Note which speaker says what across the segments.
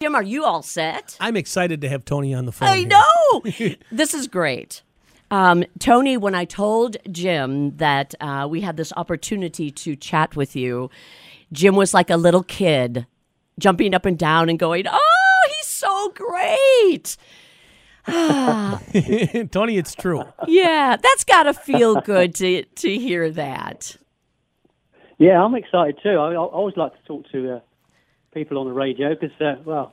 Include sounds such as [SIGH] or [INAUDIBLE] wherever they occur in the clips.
Speaker 1: Jim, are you all set?
Speaker 2: I'm excited to have Tony on the phone.
Speaker 1: I
Speaker 2: here.
Speaker 1: know. [LAUGHS] this is great. Um, Tony, when I told Jim that uh, we had this opportunity to chat with you, Jim was like a little kid jumping up and down and going, Oh, he's so great. [LAUGHS]
Speaker 2: Tony, it's true.
Speaker 1: Yeah, that's got to feel good to, to hear that.
Speaker 3: Yeah, I'm excited too. I, I always like to talk to uh, people on the radio because, uh, well,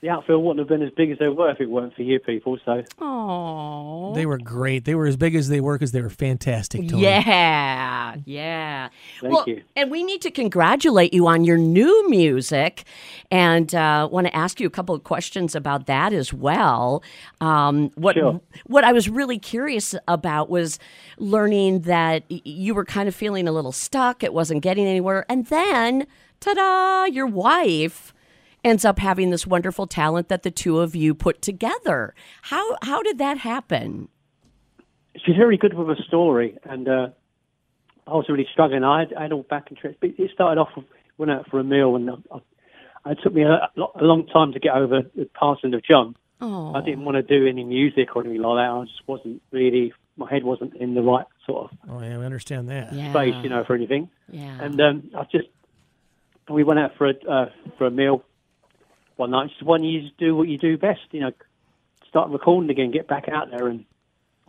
Speaker 3: the outfield wouldn't have been as big as they were if it weren't for you people. So,
Speaker 1: Oh.
Speaker 2: They were great. They were as big as they were because they were fantastic, Tony.
Speaker 1: Yeah, yeah.
Speaker 3: Thank
Speaker 1: well,
Speaker 3: you.
Speaker 1: And we need to congratulate you on your new music, and uh, want to ask you a couple of questions about that as well. Um, what
Speaker 3: Sure.
Speaker 1: what I was really curious about was learning that you were kind of feeling a little stuck. It wasn't getting anywhere, and then, ta-da! Your wife ends up having this wonderful talent that the two of you put together. How how did that happen?
Speaker 3: she's very good with a story, and uh, I was really struggling. I had, I had all back and trips. But it started off with went out for a meal, and I, I, it took me a, a long time to get over the passing of John.
Speaker 1: Oh,
Speaker 3: I didn't want to do any music or anything like that. I just wasn't really. My head wasn't in the right sort of
Speaker 2: Oh, yeah, we understand that.
Speaker 1: yeah.
Speaker 3: space, you know, for anything.
Speaker 1: Yeah.
Speaker 3: And um, I just we went out for a uh, for a meal one night. Just when you just do what you do best, you know, start recording again, get back out there, and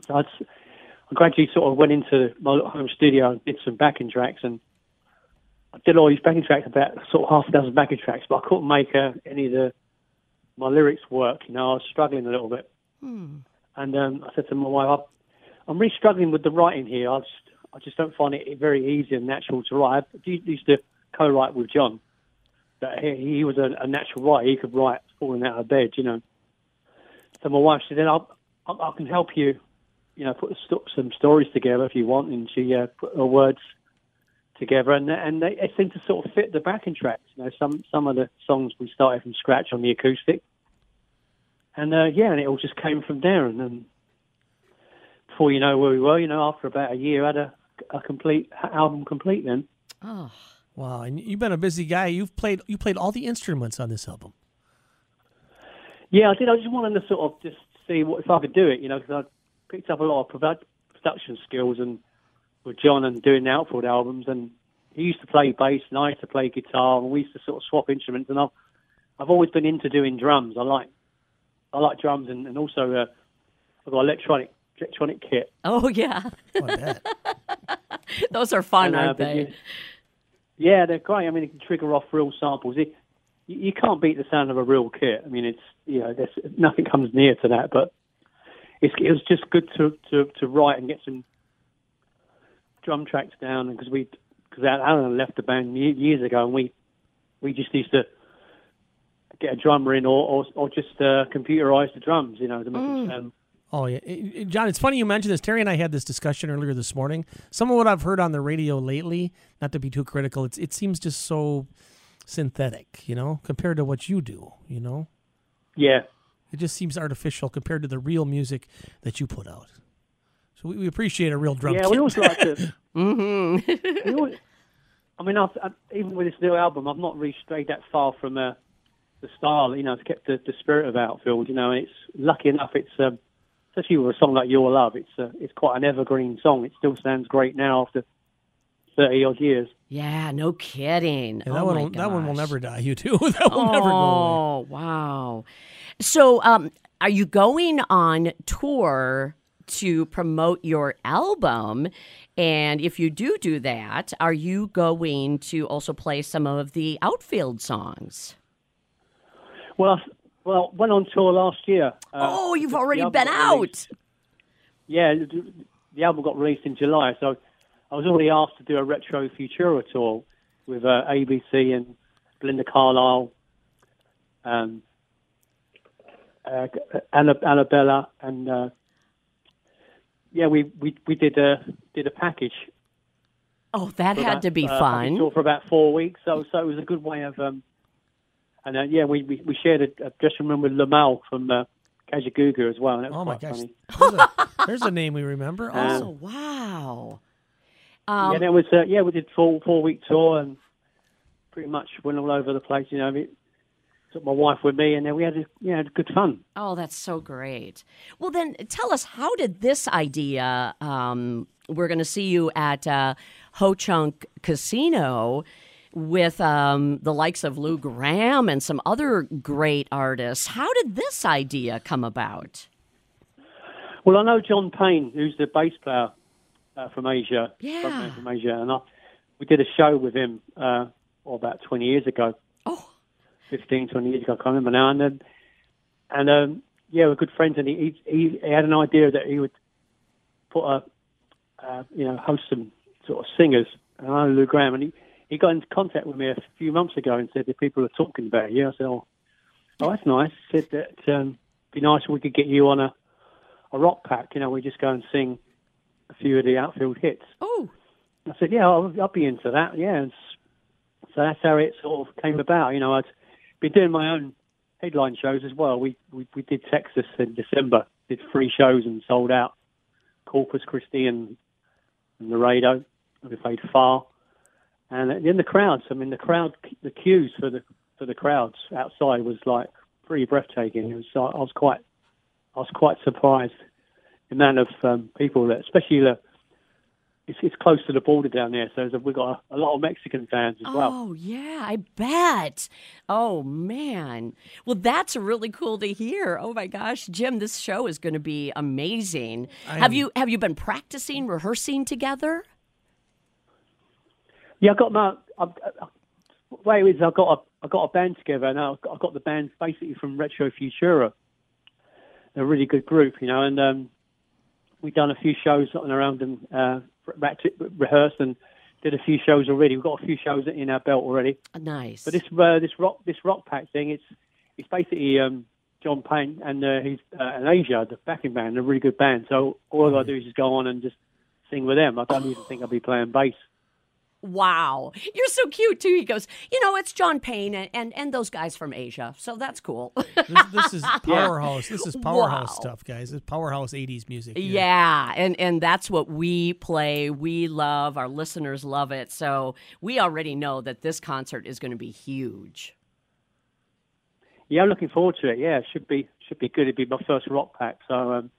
Speaker 3: so I'd, I gradually sort of went into my home studio and did some backing tracks, and I did all these backing tracks, about sort of half a dozen backing tracks, but I couldn't make uh, any of the my lyrics work. You know, I was struggling a little bit, and um, I said to my wife, "I'm really struggling with the writing here. I just I just don't find it very easy and natural to write. I used to co-write with John. That he, he was a, a natural writer. He could write falling out of bed, you know. So my wife said, "Then I'll, I, I can help you, you know, put st- some stories together if you want." And she uh, put her words together, and and they, they seem to sort of fit the backing tracks. You know, some some of the songs we started from scratch on the acoustic, and uh, yeah, and it all just came from there. And then before you know where we were, you know, after about a year, I had a, a complete album complete. Then
Speaker 1: Oh,
Speaker 2: Wow, and you've been a busy guy. You've played you played all the instruments on this album.
Speaker 3: yeah, I did. I just wanted to sort of just see what if I could do it, you know, because I picked up a lot of production skills and with John and doing the Outfield albums, and he used to play bass and I used to play guitar, and we used to sort of swap instruments. And I've I've always been into doing drums. I like I like drums, and, and also uh, I've got electronic electronic kit.
Speaker 1: oh yeah.
Speaker 2: Oh, [LAUGHS]
Speaker 1: Those are fun,
Speaker 3: And, uh,
Speaker 1: aren't
Speaker 3: but
Speaker 1: they?
Speaker 3: you- Yeah, they're great. I mean, it can trigger off real samples. It, you, you can't beat the sound of a real kit. I mean, it's you know, there's, nothing comes near to that. But it's, it was just good to, to, to write and get some drum tracks down because we because Alan left the band years ago, and we we just used to get a drummer in or or, or just uh, computerize the drums, you know, to make it sound.
Speaker 2: Oh yeah, John. It's funny you mentioned this. Teri and I had this discussion earlier this morning. Some of what I've heard on the radio lately, not to be too critical, it's it seems just so synthetic, you know, compared to what you do. You know,
Speaker 3: Yeah,
Speaker 2: it just seems artificial compared to the real music that you put out. So we, we appreciate a real drum.
Speaker 3: Yeah,
Speaker 2: kit.
Speaker 3: we always like to. [LAUGHS]
Speaker 1: Mm-hmm. [LAUGHS]
Speaker 3: always, I mean, I've, i even with this new album, I've not really strayed that far from uh, the style. You know, it's kept the, the spirit of Outfield. You know, and it's lucky enough. It's um, especially with a song like Your Love. It's uh, it's quite an evergreen song. It still sounds great now after thirty odd years.
Speaker 1: yeah, no kidding.
Speaker 2: Yeah, that
Speaker 1: oh
Speaker 2: one,
Speaker 1: my
Speaker 2: will, that one will never die. You too. [LAUGHS] that will never go away.
Speaker 1: Oh wow! So, um, are you going on tour to promote your album? And if you do do that, are you going to also play some of the outfield songs?
Speaker 3: Well, I, well, went on tour last year. Uh,
Speaker 1: oh, you've already been out.
Speaker 3: released- Yeah, the, album got released in July, so I was already asked to do a retro Futura tour with uh, ABC and Belinda Carlisle, um, uh, Anna, Annabella, and uh, yeah, we, we we did a did a package.
Speaker 1: Oh, that had
Speaker 3: about,
Speaker 1: to be
Speaker 3: uh,
Speaker 1: fun.
Speaker 3: tour for about four weeks. So so it was a good way of um, and uh, yeah, we, we we shared a, a dressing room with Limahl from uh, Kajagoogoo as well, and
Speaker 2: Oh my
Speaker 3: quite
Speaker 2: gosh, there's a, [LAUGHS] there's a name we remember.
Speaker 3: Uh,
Speaker 2: Also,
Speaker 1: Oh wow!
Speaker 3: yeah,
Speaker 1: Um,
Speaker 3: there was uh, yeah, we did four four week tour and pretty much went all over the place. You know, it, took my wife with me, and then we had a, you know, good fun.
Speaker 1: Oh, that's so great. Well, then tell us, how did this idea? Um, we're going to see you at uh, Ho Chunk Casino with um, the likes of Lou Gramm and some other great artists. How did this idea come about?
Speaker 3: Well, I know John Payne, who's the bass player uh, from Asia,
Speaker 1: Yeah.
Speaker 3: from Asia, and I, we did a show with him uh, oh, about 20 years ago.
Speaker 1: Oh.
Speaker 3: 15, 20 years ago, I can't remember now. And, um, and um, yeah, we're good friends, and he, he, he had an idea that he would put a, uh, you know, host some sort of singers. And I know Lou Gramm, and he, he got into contact with me a few months ago and said that people are talking about you. I said, oh, oh that's nice. He said that um, it'd be nice if we could get you on a, a rock pack. You know, we just go and sing a few of the outfield hits.
Speaker 1: Oh,
Speaker 3: I said, yeah, I'll, I'll be into that. Yeah. And so that's how it sort of came about. You know, I'd been doing my own headline shows as well. We, we, we did Texas in December, did three shows and sold out Corpus Christi and, and Laredo. We played far. And in the crowds, I mean, the crowd, the queues for the, for the crowds outside was like pretty breathtaking. It was, I was quite, I was quite surprised the amount of um, people that, especially the, it's, it's close to the border down there, so we've got a, a lot of Mexican fans as well.
Speaker 1: oh yeah, I bet. Oh man. Well, that's really cool to hear. Oh my gosh, Jim, this show is going to be amazing.
Speaker 2: I
Speaker 1: have you have you been practicing, rehearsing together?
Speaker 3: Yeah, I got my. I've, I, way it is, I got a I got a band together, and I got, I got the band basically from Retro Futura. They're a really good group, you know, and um, we've done a few shows on around and uh, re- rehearsed and did a few shows already. We've got a few shows in our belt already.
Speaker 1: Nice.
Speaker 3: But this uh, this rock this rock pack thing, it's it's basically um, John Payne and uh, he's uh, and Asia, the backing band, a really good band. So all I got do is just go on and just sing with them. I don't even think I'll be playing bass.
Speaker 1: Wow. You're so cute too. He goes, you know, it's John Payne and, and, and those guys from Asia. So that's cool.
Speaker 2: This, this is [LAUGHS] powerhouse. This is powerhouse
Speaker 1: Wow.
Speaker 2: stuff, guys. It's powerhouse '80s music. here.
Speaker 1: yeah. And and that's what we play. We love. Our listeners love it. So we already know that this concert is going to be huge.
Speaker 3: Yeah, I'm looking forward to it. Yeah, it should be should be good. It'd be my first rock pack. So um,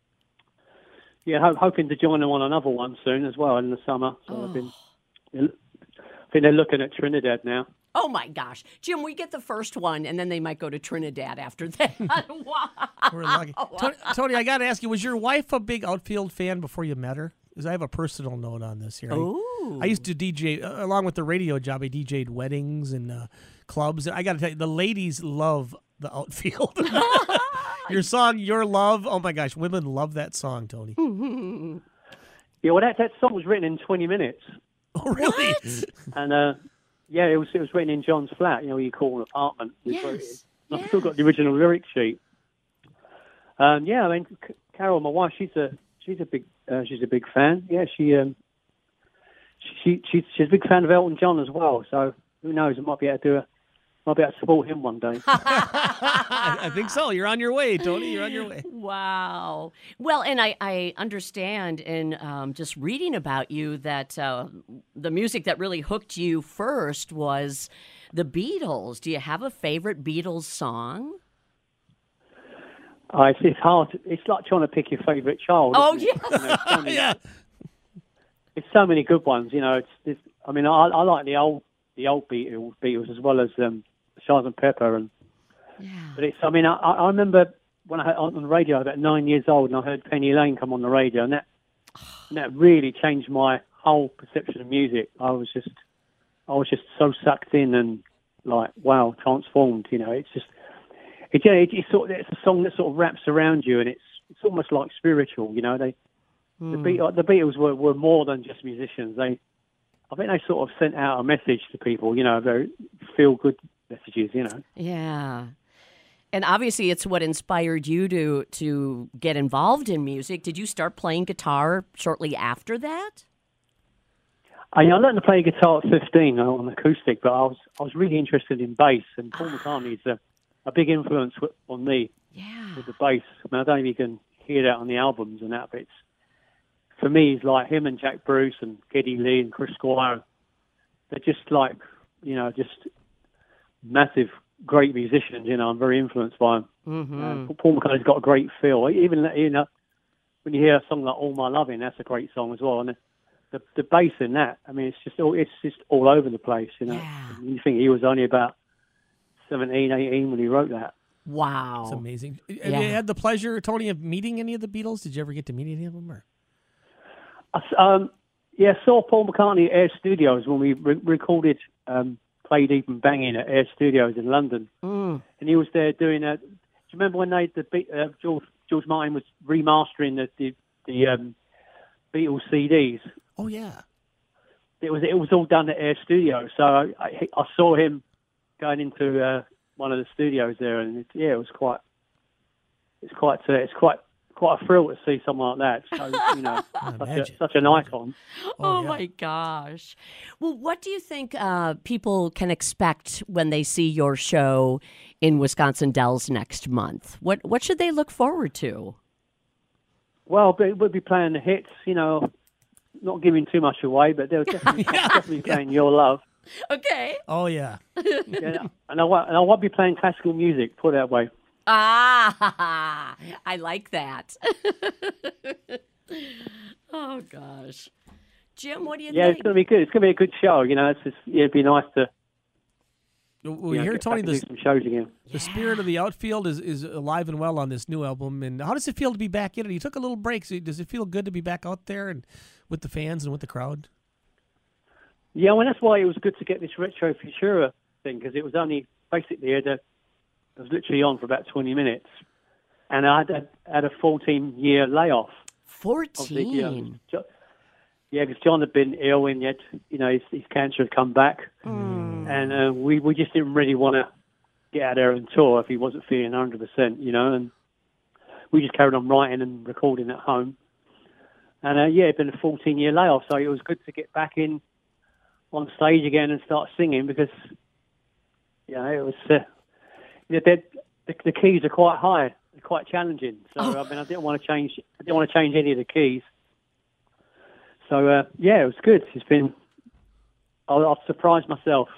Speaker 3: yeah, ho- hoping to join them on another one soon as well in the summer. So I've been. I think they're looking at Trinidad now.
Speaker 1: Oh my gosh. Jim, we get the first one and then they might go to Trinidad after that. [LAUGHS] wow.
Speaker 2: We're lucky. Tony, Tony, I got to ask you: Was your wife a big outfield fan before you met her? Because I have a personal note on this here. I-
Speaker 1: Ooh.
Speaker 2: I used to DJ uh, along with the radio job. I DJ'd weddings and uh, clubs. I got to tell you, the ladies love the outfield. [LAUGHS] Your song, "Your Love." Oh my gosh, women love that song, Tony. [LAUGHS]
Speaker 3: Yeah, well, that that song was written in 20 minutes, [LAUGHS]
Speaker 2: Oh really?
Speaker 3: and uh, yeah, it was it was written in John's flat. You know, you call an apartment. We wrote it.
Speaker 1: Yes.
Speaker 3: I've still got the original lyric sheet. Um, yeah, I mean, C- Carol, my wife, she's a she's a big uh, she's a big fan. Yeah, she um, she she's she's a big fan of Elton John as well. So who knows? I might be able to do a might be able to support him one day. [LAUGHS]
Speaker 2: I, I think so. You're on your way, Tony. You're on your way.
Speaker 1: Wow. Well, and I, I understand in um, just reading about you that uh, the music that really hooked you first was the Beatles. Do you have a favorite Beatles song?
Speaker 3: Uh, it's, it's hard. It's like trying to pick your favourite child.
Speaker 1: Oh,
Speaker 3: isn't
Speaker 1: yes.
Speaker 3: You know, it's so many- [LAUGHS]
Speaker 2: yeah.
Speaker 3: It's so many good ones. You know, it's, it's I mean, I, I like the old the old Beatles, Beatles as well as um, Sergeant Pepper and
Speaker 1: Yeah.
Speaker 3: But it's, I mean, I, I remember when I heard on the radio, I was about nine years old, and I heard Penny Lane come on the radio, and that, and that really changed my whole perception of music. I was just, I was just so sucked in and like, wow, transformed. You know, it's just, it, yeah, it, it's sort of, it's a song that sort of wraps around you, and it's, it's almost like spiritual. You know, they, the, hmm. Be- the Beatles were, were more than just musicians. They, I think they sort of sent out a message to people. You know, very feel good You know.
Speaker 1: Yeah. And obviously, it's what inspired you to to get involved in music. Did you start playing guitar shortly after that?
Speaker 3: I, I learned to play guitar at 15 uh, on acoustic, but I was I was really interested in bass, and Paul McCartney's a, a big influence on me
Speaker 1: Yeah.
Speaker 3: with the bass. I mean, I don't know if you can hear that on the albums and that, but it's, for me, it's like him and Jack Bruce and Geddy Lee and Chris Squire. They're just like, you know, just massive great musicians. You know, I'm very influenced by them.
Speaker 1: Mm-hmm.
Speaker 3: Uh, Paul McCartney's got a great feel. Even you know, when you hear a song like "All My Loving," that's a great song as well. And the the, the bass in that, I mean, it's just all it's just all over the place. You know,
Speaker 1: Yeah.
Speaker 3: you think he was only about 17, 18 when he wrote that.
Speaker 1: Wow.
Speaker 2: It's amazing. Have you had the pleasure, Tony, of meeting any of the Beatles? Did you ever get to meet any of them? Or?
Speaker 3: I s- um, yeah, saw Paul McCartney at Air Studios when we re- recorded um, "Play even Banging" at Air Studios in London,
Speaker 1: Mm.
Speaker 3: and he was there doing a. Do you remember when they the uh, George George Martin was remastering the the, the um, Beatles CDs?
Speaker 2: Oh yeah.
Speaker 3: It was it was all done at Air Studios, so I, I, I saw him going into uh, one of the studios there, and it, yeah, it was quite. It's quite uh, it's quite quite a thrill to see someone like that. So you know, [LAUGHS] such, a, such an icon.
Speaker 1: Oh,
Speaker 2: yeah.
Speaker 1: my gosh. Well, what do you think uh, people can expect when they see your show in Wisconsin Dells next month? What what should they look forward to?
Speaker 3: Well, we'll be playing the hits, you know, not giving too much away, but they'll [LAUGHS] definitely, definitely playing Your Love.
Speaker 1: Okay.
Speaker 2: Oh yeah. [LAUGHS]
Speaker 3: Yeah, and I won't, and I won't be playing classical music, put it that way.
Speaker 1: Ah, [LAUGHS] I like that. [LAUGHS] oh gosh, Jim, what do you think?
Speaker 3: Yeah, it's going to be good. It's going to be a good show, you know. It's just, yeah, it'd be nice to
Speaker 2: We
Speaker 3: you know,
Speaker 2: hear
Speaker 3: get
Speaker 2: Tony
Speaker 3: back
Speaker 2: the
Speaker 3: some shows again.
Speaker 2: the spirit of the outfield is, is alive and well on this new album. And how does it feel to be back in it? You took a little break. So does it feel good to be back out there and with the fans and with the crowd?
Speaker 3: Yeah, well, that's why it was good to get this Retro Futura thing, because it was only basically, it, it was literally on for about 20 minutes. And I had a, had a 14 year layoff. Obviously, you know,
Speaker 1: Fourteen.
Speaker 3: Yeah, because John had been ill and yet, you know, his, his cancer had come back.
Speaker 1: Hmm.
Speaker 3: And uh, we, we just didn't really want to get out there and tour if he wasn't feeling 100%, you know. And we just carried on writing and recording at home. And uh, yeah, it'd been a 14 year layoff, so it was good to get back in on stage again and start singing because, you know, it was, uh, yeah, the, the keys are quite high, they're quite challenging. So I mean, I didn't want to change, I didn't want to change any of the keys. So uh, yeah, it was good. It's been, I, I've surprised myself.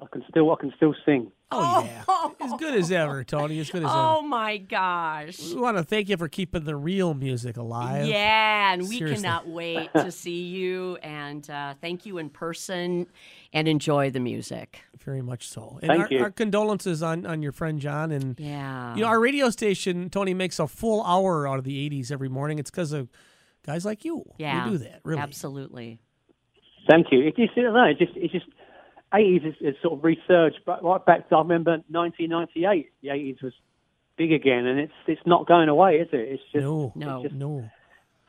Speaker 3: I can still, I can still sing.
Speaker 2: Oh, yeah. As good as ever, Tony. As good as
Speaker 1: Oh
Speaker 2: ever.
Speaker 1: my gosh.
Speaker 2: We want to thank you for keeping the real music alive.
Speaker 1: Yeah, and we cannot wait to [LAUGHS] see you and uh, thank you in person and enjoy the music.
Speaker 2: Very much so. And
Speaker 3: Thank
Speaker 2: our,
Speaker 3: you.
Speaker 2: our condolences on, on your friend John. And
Speaker 1: Yeah.
Speaker 2: you know, our radio station, Tony, makes a full hour out of the 80s every morning. It's because of guys like you.
Speaker 1: yeah.
Speaker 2: we do that, really.
Speaker 1: Absolutely.
Speaker 3: Thank you. It just, I don't know, it just, it just, 80s is, is sort of resurged, but right back to, I remember 1998, the 80s was big again, and it's, it's not going away, is it? It's just,
Speaker 2: No,
Speaker 1: No.
Speaker 3: just-
Speaker 2: no.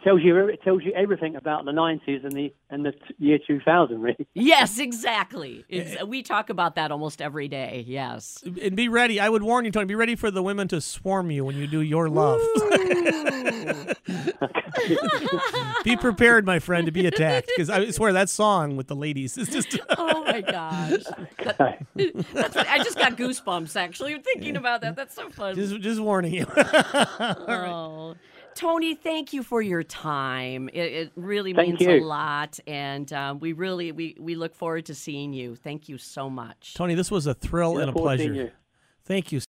Speaker 3: Tells you, it tells you everything about the 90s and the, and the t- year 2000, really. [LAUGHS]
Speaker 1: Yes, exactly. Eh, it's, eh. we talk about that almost every day. Yes.
Speaker 2: And be ready. I would warn you, Tony, be ready for the women to swarm you when you do your love. [LAUGHS] be prepared, my friend, to be attacked. Because I swear that song with the ladies is just. [LAUGHS]
Speaker 1: Oh my gosh. That- that's, I just got goosebumps actually thinking about that. That's so fun.
Speaker 2: Just, just warning you.
Speaker 1: Oh. Tony, thank you for your time. It, it really
Speaker 3: Thank
Speaker 1: means a lot, and um, we really we, we look forward to seeing you. Thank you so much.
Speaker 2: Tony, this was a thrill and a
Speaker 3: Look forward to seeing
Speaker 2: pleasure.
Speaker 3: you.
Speaker 2: Thank you.